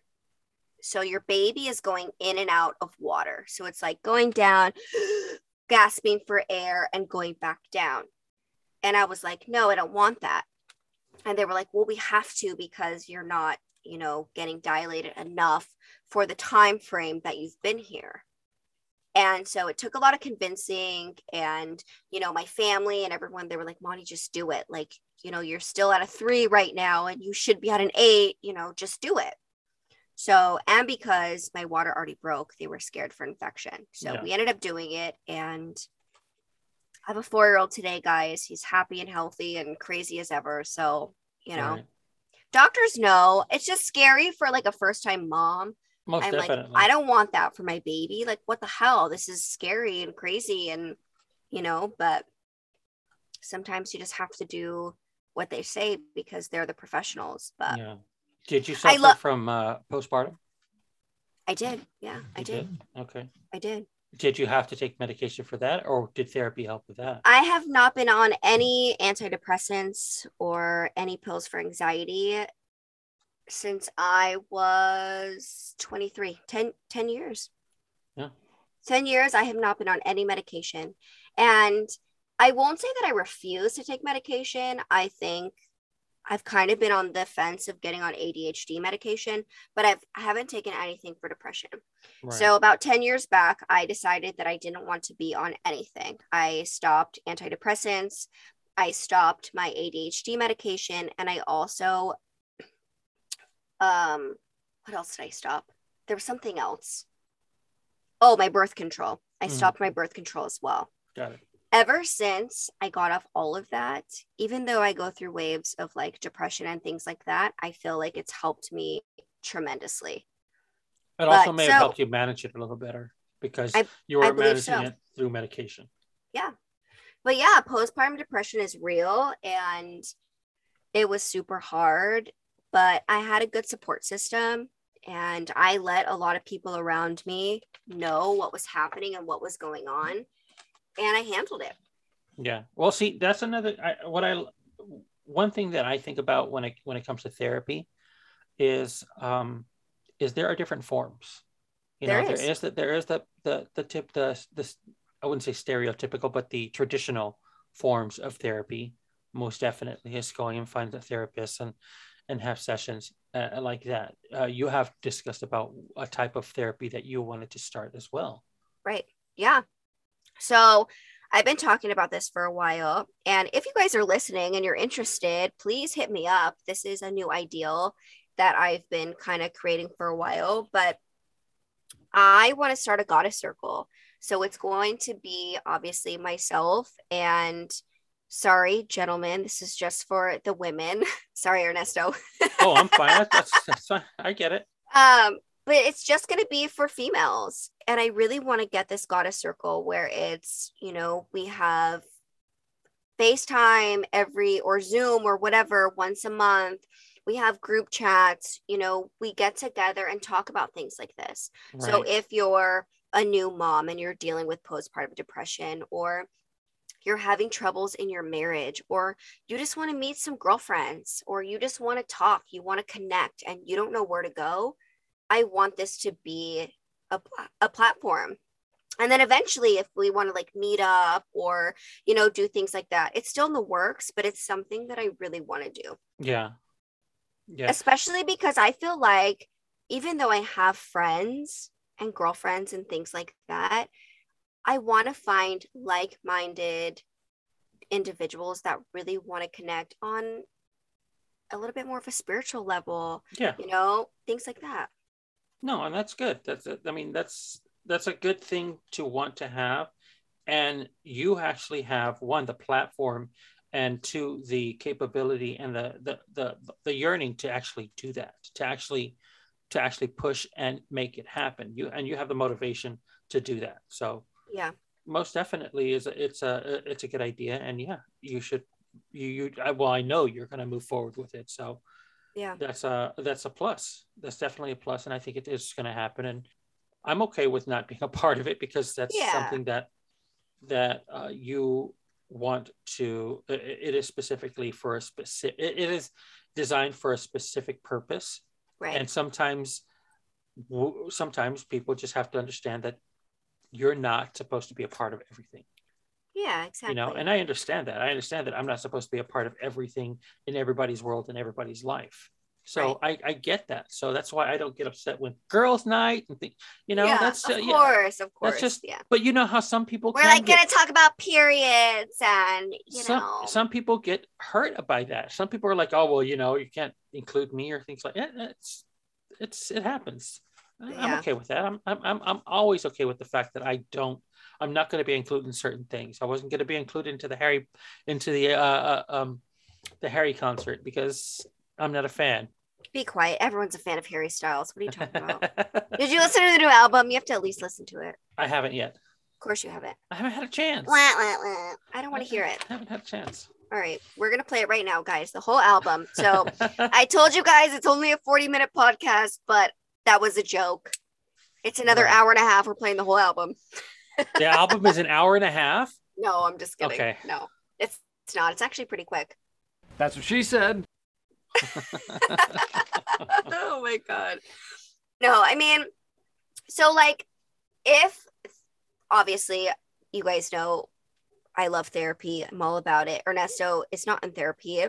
So your baby is going in and out of water. So it's like going down, [gasps] gasping for air, and going back down. And I was like, no, I don't want that. And they were like, well, we have to because you're not, you know, getting dilated enough for the time frame that you've been here. And so it took a lot of convincing. And, you know, my family and everyone, they were like, Monty, just do it. Like, you know, you're still at a three right now and you should be at an eight, you know, just do it. So, and because my water already broke, they were scared for infection. So Yeah. we ended up doing it. And I have a four year old today, guys. He's happy and healthy and crazy as ever. So, you know, Right. doctors know it's just scary for like a first time mom. Most I'm definitely. like, I don't want that for my baby. Like, what the hell? This is scary and crazy. And, you know, but sometimes you just have to do what they say because they're the professionals. But yeah. Did you suffer lo- from uh, postpartum? I did. Yeah, I You did. Okay. I did. Did you have to take medication for that, or did therapy help with that? I have not been on any antidepressants or any pills for anxiety since I was 23, 10, 10 years. Yeah. 10 years, I have not been on any medication. And I won't say that I refuse to take medication. I think I've kind of been on the fence of getting on ADHD medication, but I've, I haven't taken anything for depression. So about 10 years back, I decided that I didn't want to be on anything. I stopped antidepressants, I stopped my ADHD medication, and I also um what else did I stop? There was something else. Oh, my birth control. I Mhm. stopped my birth control as well. Got it. Ever since I got off all of that, even though I go through waves of like depression and things like that, I feel like it's helped me tremendously. It also may so- have helped you manage it a little better because I- you were managing so. it through medication. yeah but yeah postpartum depression is real and it was super hard but i had a good support system and i let a lot of people around me know what was happening and what was going on and i handled it Yeah. Well, see, that's another. I, what I one thing that I think about when it when it comes to therapy is um is there are different forms. You There know, is. there is that there is the the the tip the this I wouldn't say stereotypical, but the traditional forms of therapy. Most definitely is going and find a therapist and and have sessions uh, like that. Uh, you have discussed about a type of therapy that you wanted to start as well. Right. Yeah. So I've been talking about this for a while. And if you guys are listening and you're interested, please hit me up. This is a new ideal that I've been kind of creating for a while, but I want to start a goddess circle. So it's going to be obviously myself and sorry, gentlemen, this is just for the women. [laughs] sorry, Ernesto. Oh, I'm fine. [laughs] That's, that's, fine. I get it. Um, but it's just going to be for females. And I really want to get this goddess circle where it's, you know, we have FaceTime every or Zoom or whatever once a month. We have group chats, you know, we get together and talk about things like this. So if you're a new mom and you're dealing with postpartum depression or you're having troubles in your marriage or you just want to meet some girlfriends or you just want to talk, you want to connect and you don't know where to go, I want this to be a, a platform. And then eventually if we want to like meet up or, you know, do things like that, it's still in the works, but it's something that I really want to do Yeah. Yeah. especially because I feel like even though I have friends and girlfriends and things like that, I want to find like minded individuals that really want to connect on a little bit more of a spiritual level, Yeah. you know, things like that. No, and that's good. That's a, I mean, that's that's a good thing to want to have, and you actually have one the platform, and two the capability and the the the the yearning to actually do that, to actually to actually push and make it happen. You and you have the motivation to do that. So Yeah. most definitely is a, it's a it's a good idea, and yeah, you should you you I, well I know you're going to move forward with it. So Yeah. that's a that's a plus. That's definitely a plus, and I think it is going to happen. And I'm okay with not [laughs] being a part of it because that's Yeah. something that that uh, you want to. It, it is specifically for a specific. It, it is designed for a specific purpose, Right. and sometimes sometimes people just have to understand that you're not supposed to be a part of everything Yeah, exactly. you know and i understand that i understand that i'm not supposed to be a part of everything in everybody's world and everybody's life so I, I get that so that's why i don't get upset when girls night and think you know yeah, that's of uh, yeah, course, of course. that's just yeah. but you know how some people We're can like get, going to talk about periods and, you some know, some people get hurt by that some people are like oh well you know you can't include me or things like that it's it's it happens. I- I'm okay with that. I'm, I'm I'm I'm always okay with the fact that I don't. I'm not going to be included in certain things. I wasn't going to be included into the Harry, into the uh, uh um, the Harry concert because I'm not a fan. Be quiet. Everyone's a fan of Harry Styles. What are you talking about? [laughs] Did you listen to the new album? You have to at least listen to it. I haven't yet. Of course you haven't. I haven't had a chance. Wah, wah, wah. I don't want to hear it. I haven't had a chance. All right, we're gonna play it right now, guys. The whole album. So [laughs] I told you guys it's only a 40 minute podcast, but that was a joke. It's another Right. hour and a half. We're playing the whole album. The [laughs] album is an hour and a half. No, I'm just kidding. Okay. No, it's it's not. It's actually pretty quick. That's what she said. [laughs] [laughs] oh my god. No, I mean, so like, if obviously you guys know, I love therapy. I'm all about it. Ernesto is not in therapy.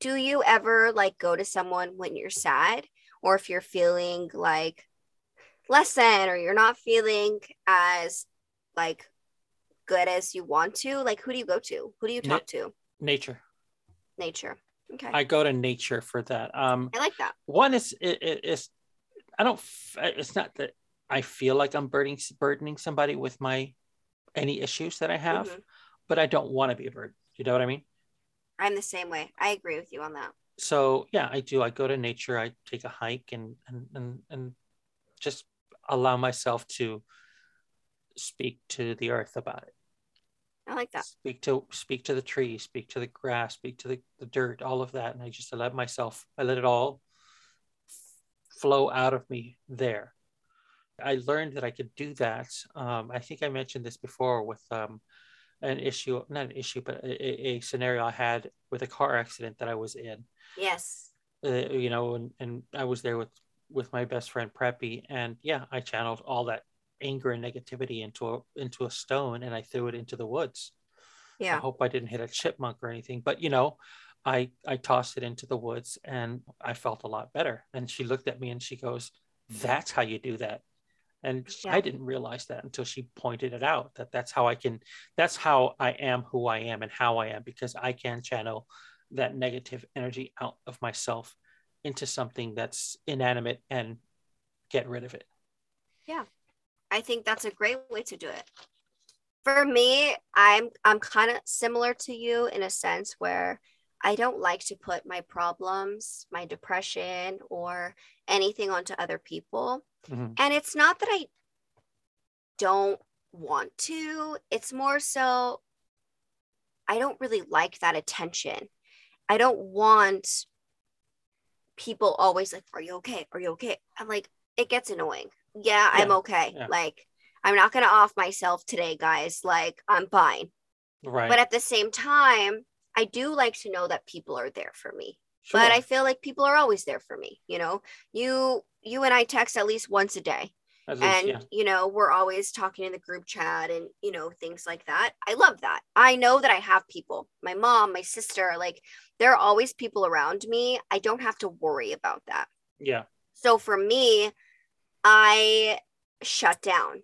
Do you ever like go to someone when you're sad, or if you're feeling like less than, or you're not feeling as like good as you want to? Like, who do you go to? Who do you Na- talk to? Nature. Nature. Okay. I go to nature for that. Um, I like that. one is it, it, it's I don't. It's not that I feel like I'm burdening burdening somebody with my any issues that I have, Mhm. but I don't want to be a burden. You know what I mean? I'm the same way. I agree with you on that. So yeah i do. I go to nature i take a hike and and and, and just allow myself to speak to the earth about it. I like that. speak to speak to the trees speak to the grass speak to the, the dirt all of that. And i just let myself i let it all flow out of me there. I learned that i could do that. Um, i think i mentioned this before with um, an issue not an issue but a, a- scenario i had with a car accident that i was in Yes. uh, you know, and, and I was there with with my best friend Preppy, and yeah, I channeled all that anger and negativity into a into a stone, and I threw it into the woods. Yeah. I hope I didn't hit a chipmunk or anything, but you know, I I tossed it into the woods, and I felt a lot better. And she looked at me and she goes, "That's how you do that." And Yeah. I didn't realize that until she pointed it out that that's how I can, that's how I am who I am and how I am because I can channel that negative energy out of myself into something that's inanimate and get rid of it. Yeah. I think that's a great way to do it. For me, I'm I'm kind of similar to you in a sense where I don't like to put my problems, my depression or anything onto other people. Mhm. And it's not that I don't want to, it's more so I don't really like that attention. I don't want people always like, Are you okay? Are you okay? I'm like, it gets annoying. Yeah, I'm okay. yeah. Like, I'm not going to off myself today, guys. Like, I'm fine. Right. But at the same time, I do like to know that people are there for me. But I feel like people are always there for me. You know, you you and I text at least once a day. Least, and yeah. you know we're always talking in the group chat and you know things like that. I love that. I know that i have people. My mom my sister like there are always people around me. I don't have to worry about that. Yeah. so for me i shut down.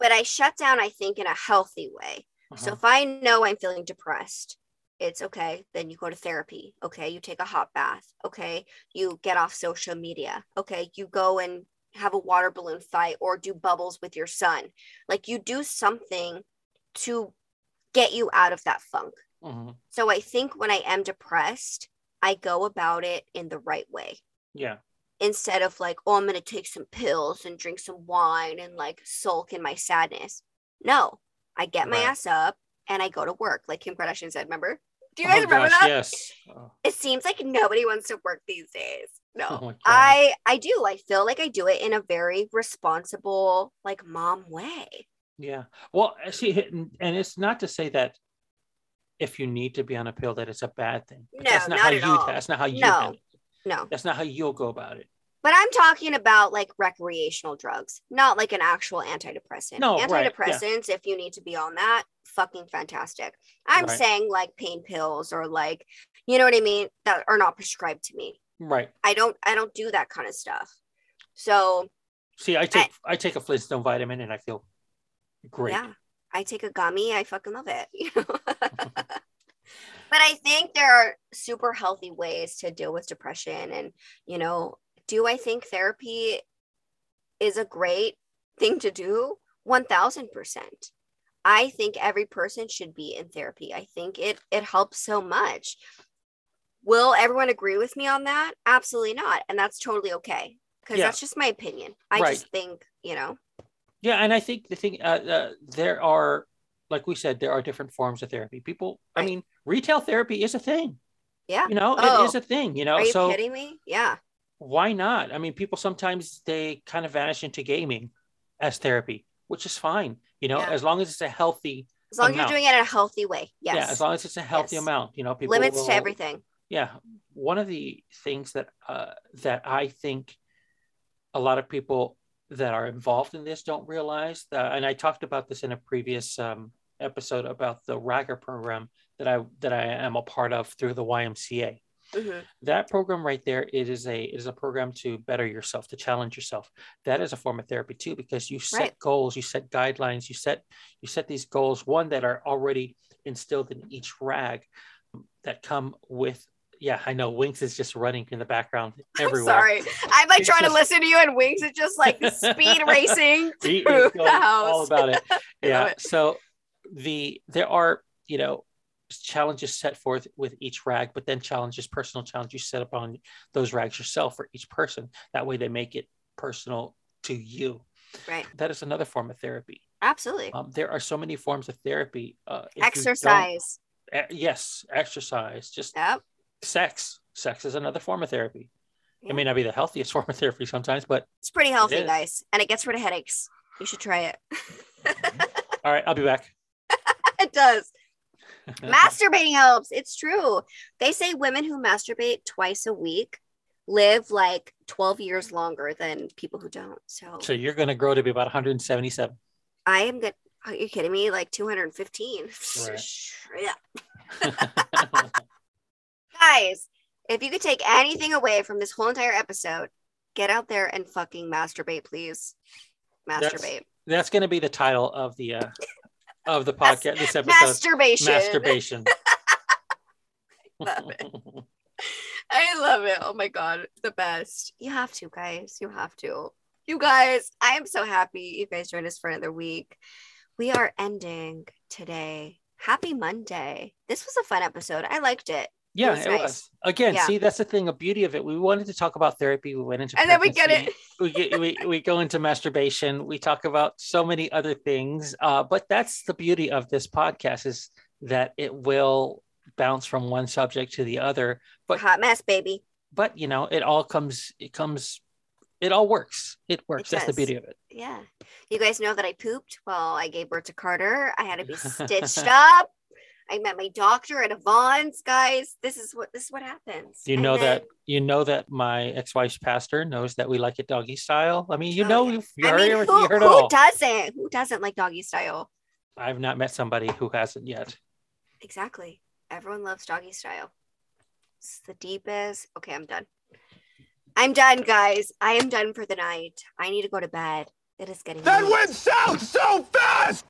But i shut down i think in a healthy way. So Uh-huh. if i know i'm feeling depressed it's okay then you go to therapy. Okay you take a hot bath. Okay you get off social media. Okay you go and have a water balloon fight or do bubbles with your son. Like you do something to get you out of that funk. Mhm. so i think when i am depressed i go about it in the right way. Yeah. instead of like oh i'm going to take some pills and drink some wine and like sulk in my sadness. No i get my Right. ass up and i go to work. Like kim kardashian said remember do you Oh, guys remember gosh, that Yes. Oh, it seems like nobody wants to work these days no Oh i i do i feel like i do it in a very responsible like mom way yeah. Well, uh, see, and and it's not to say that if you need to be on a pill that it's a bad thing. But No, that's not, not how at you. all. That's not how you. No. no That's not how you'll go about it. but i'm talking about like recreational drugs not like an actual antidepressant No, right, yeah. antidepressants if you need to be on that fucking fantastic i'm Right. saying like pain pills or like you know what i mean that are not prescribed to me Right. i don't i don't do that kind of stuff so See, I take I, take a Flintstone vitamin and I feel great. Yeah, I take a gummy. I fucking love it. [laughs] You know? [laughs] but I think there are super healthy ways to deal with depression, and you know, Do I think therapy is a great thing to do? 1000%. I think every person should be in therapy. I think it it helps so much. Will everyone agree with me on that? Absolutely not. And that's totally okay because Yeah. that's just my opinion. I Right. just think, you know, Yeah, and I think the thing uh, uh, there are, like we said, there are different forms of therapy. People, I mean, retail therapy is a thing. yeah. You know, Oh, it is a thing. You know, Are you so kidding me? Yeah. why not? I mean, people sometimes they kind of vanish into gaming as therapy, which is fine. You know, Yeah. as long as it's a healthy. As long as you're doing it in a healthy way. Yes. Yeah, as long as it's a healthy Yes. amount. You know, people Limits will- to everything. yeah one of the things that uh, that i think a lot of people that are involved in this don't realize that, and i talked about this in a previous um, episode about the ragger program that i that i am a part of through the ymca Mhm. that program right there it is a it is a program to better yourself to challenge yourself that is a form of therapy too because you set Right. goals you set guidelines you set you set these goals one that are already instilled in each rag that come with yeah i know winks is just running in the background [laughs] everywhere Sorry. I'm like It's trying to [laughs] listen to you and Wings is just like speed [laughs] racing through the house. all about it. Yeah. it. So the there are you know challenges set forth with each rag, but then challenges, personal challenges you set upon those rags yourself for each person. That way they make it personal to you. Right. That is another form of therapy. Absolutely. Um, there are so many forms of therapy. Uh, if you don't- Exercise. Eh, yes, exercise. Just Yep. sex. Sex is another form of therapy. Yeah. It may not be the healthiest [laughs] form of therapy sometimes, but It's pretty healthy, is. guys. And it gets rid of headaches. You should try it. all right, I'll be back. [laughs] it does. [laughs] Masturbating helps. It's true. They say women who masturbate twice a week live like 12 years longer than people who don't. So So you're going to grow to be about 177. I am good. Are you kidding me? Like 215. [laughs] yeah. Guys, if you could take anything away from this whole entire episode, get out there and fucking masturbate, please. That's- Masturbate. That's going to be the title of the uh, of the podcast. This episode, masturbation. Masturbation. [laughs] Love it. I love it. Oh my god, the best. You have to, guys. You have to. You guys, I am so happy you guys joined us for another week. We are ending today. Happy Monday. This was a fun episode. I liked it. Yeah, was it nice. was. Again, Yeah. see, that's the thing, a beauty of it. We wanted to talk about therapy. We went into And then we get it. we get we, we go into masturbation. We talk about so many other things. Uh, but that's the beauty of this podcast is that it will bounce from one subject to the other. But Hot mess, baby. but you know, it all comes it comes it all works. It works. that's the beauty of it. Yeah. You guys know that I pooped while I gave birth to Carter. I had to be [laughs] stitched up. I met my doctor at Vons, guys. This is what this is what happens. You know then- that you know that my ex-wife's pastor knows that we like it doggy style. I mean, you Oh, know, yeah. you've you I heard, mean, it- who, you heard it who all. doesn't? Who doesn't like doggy style? I've not met somebody who hasn't yet. Exactly. Everyone loves doggy style. It's the deepest. Okay, I'm done. I'm done, guys. I am done for the night. I need to go to bed. It is getting That late. went south so fast!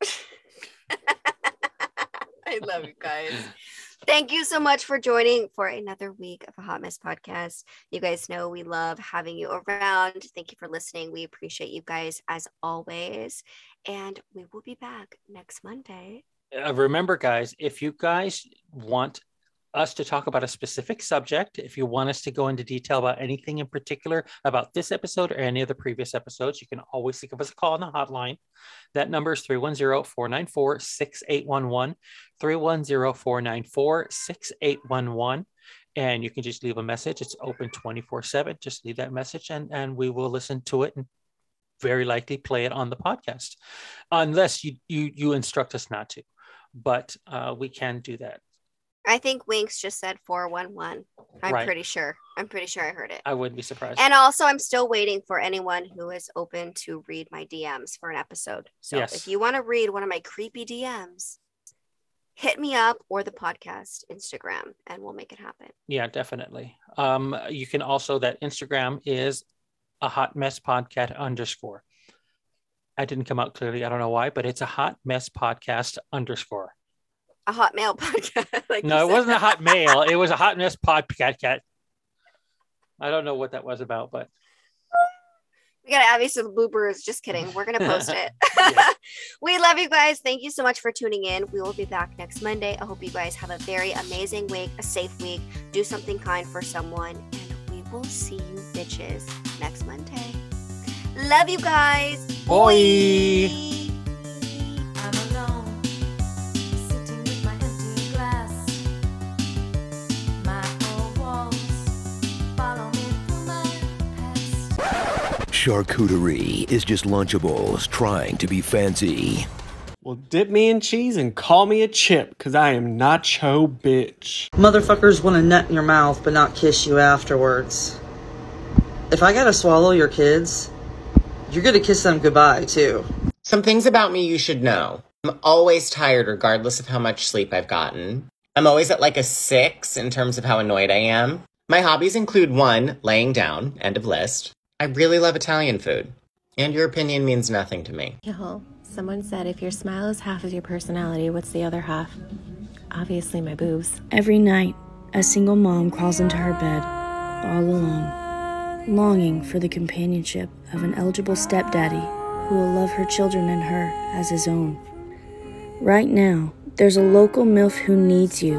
[laughs] I love you guys. Thank you so much for joining for another week of a Hot Mess podcast. You guys know we love having you around. Thank you for listening. We appreciate you guys as always. And we will be back next Monday. Uh, remember, guys, if you guys want us to talk about a specific subject, if you want us to go into detail about anything in particular about this episode or any of the previous episodes, you can always give us a call on the hotline. That number is 310 494 6811. 310 494 6811. And you can just leave a message. It's open 24 7. Just leave that message and, and we will listen to it and very likely play it on the podcast, unless you you you instruct us not to. But uh, we can do that. I think Winks just said 411. I'm Right. pretty sure. I'm pretty sure I heard it. I wouldn't be surprised. And also, I'm still waiting for anyone who is open to read my DMs for an episode. So Yes. if you want to read one of my creepy DMs, hit me up or the podcast Instagram and we'll make it happen. yeah, definitely. Um, you can also that Instagram is a hot mess podcast underscore. I didn't come out clearly. I don't know why, but it's a hot mess podcast underscore. A hotmail [laughs] podcast. like no, it said. wasn't a hot mail. It was a [laughs] hot mess podcast. I don't know what that was about, but We gotta add these to the bloopers. Just kidding. We're gonna post [laughs] it. we love you guys. Thank you so much for tuning in. We will be back next Monday. I hope you guys have a very amazing week, a safe week. Do something kind for someone, and we will see you bitches next Monday. Love you guys. Boy. Charcuterie is just Lunchables trying to be fancy. Well, dip me in cheese and call me a chip, cause I am nacho bitch. Motherfuckers want to nut in your mouth but not kiss you afterwards. If I gotta swallow your kids, you're gonna kiss them goodbye too. Some things about me you should know. I'm always tired regardless of how much sleep I've gotten. I'm always at like a six in terms of how annoyed I am. My hobbies include one, laying down, end of list. I really love Italian food. And your opinion means nothing to me. Yo, someone said if your smile is half of your personality, what's the other half? Obviously, my boobs. Every night, a single mom crawls into her bed, all alone, longing for the companionship of an eligible stepdaddy who will love her children and her as his own. Right now, there's a local MILF who needs you.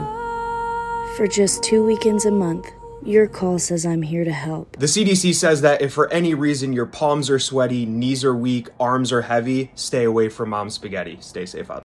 For just two weekends a month, your call says I'm here to help. The CDC says that if for any reason your palms are sweaty, knees are weak, arms are heavy, stay away from mom spaghetti. Stay safe out there.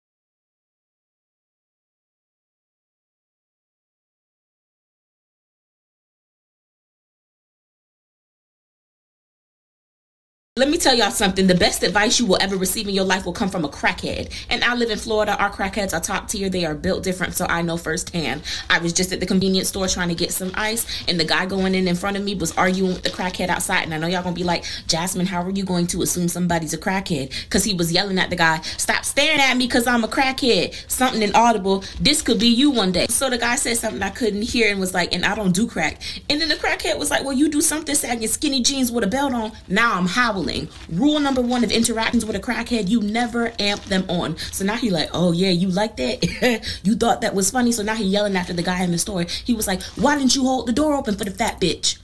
Let me tell y'all something. The best advice you will ever receive in your life will come from a crackhead. And I live in Florida. Our crackheads are top tier. They are built different, so I know firsthand. I was just at the convenience store trying to get some ice, and the guy going in in front of me was arguing with the crackhead outside. And I know y'all gonna be like, Jasmine, how are you going to assume somebody's a crackhead? Because he was yelling at the guy, Stop staring at me because I'm a crackhead. Something inaudible. This could be you one day. So the guy said something I couldn't hear and was like, And I don't do crack. And then the crackhead was like, Well, you do something sagging skinny jeans with a belt on. Now I'm howling. Rule number one of interactions with a crackhead, you never amp them on. So now he like, oh yeah, you like that? [laughs] you thought that was funny. So now he yelling after the guy in the store. He was like, why didn't you hold the door open for the fat bitch?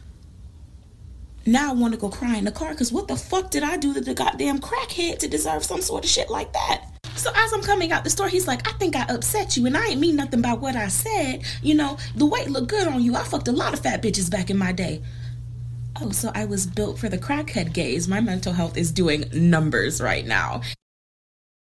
Now I want to go cry in the car because what the fuck did I do to the goddamn crackhead to deserve some sort of shit like that? So as I'm coming out the store, he's like, I think I upset you, and I ain't mean nothing by what I said. You know, the weight looked good on you. I fucked a lot of fat bitches back in my day. Oh, so I was built for the crackhead gaze. My mental health is doing numbers right now.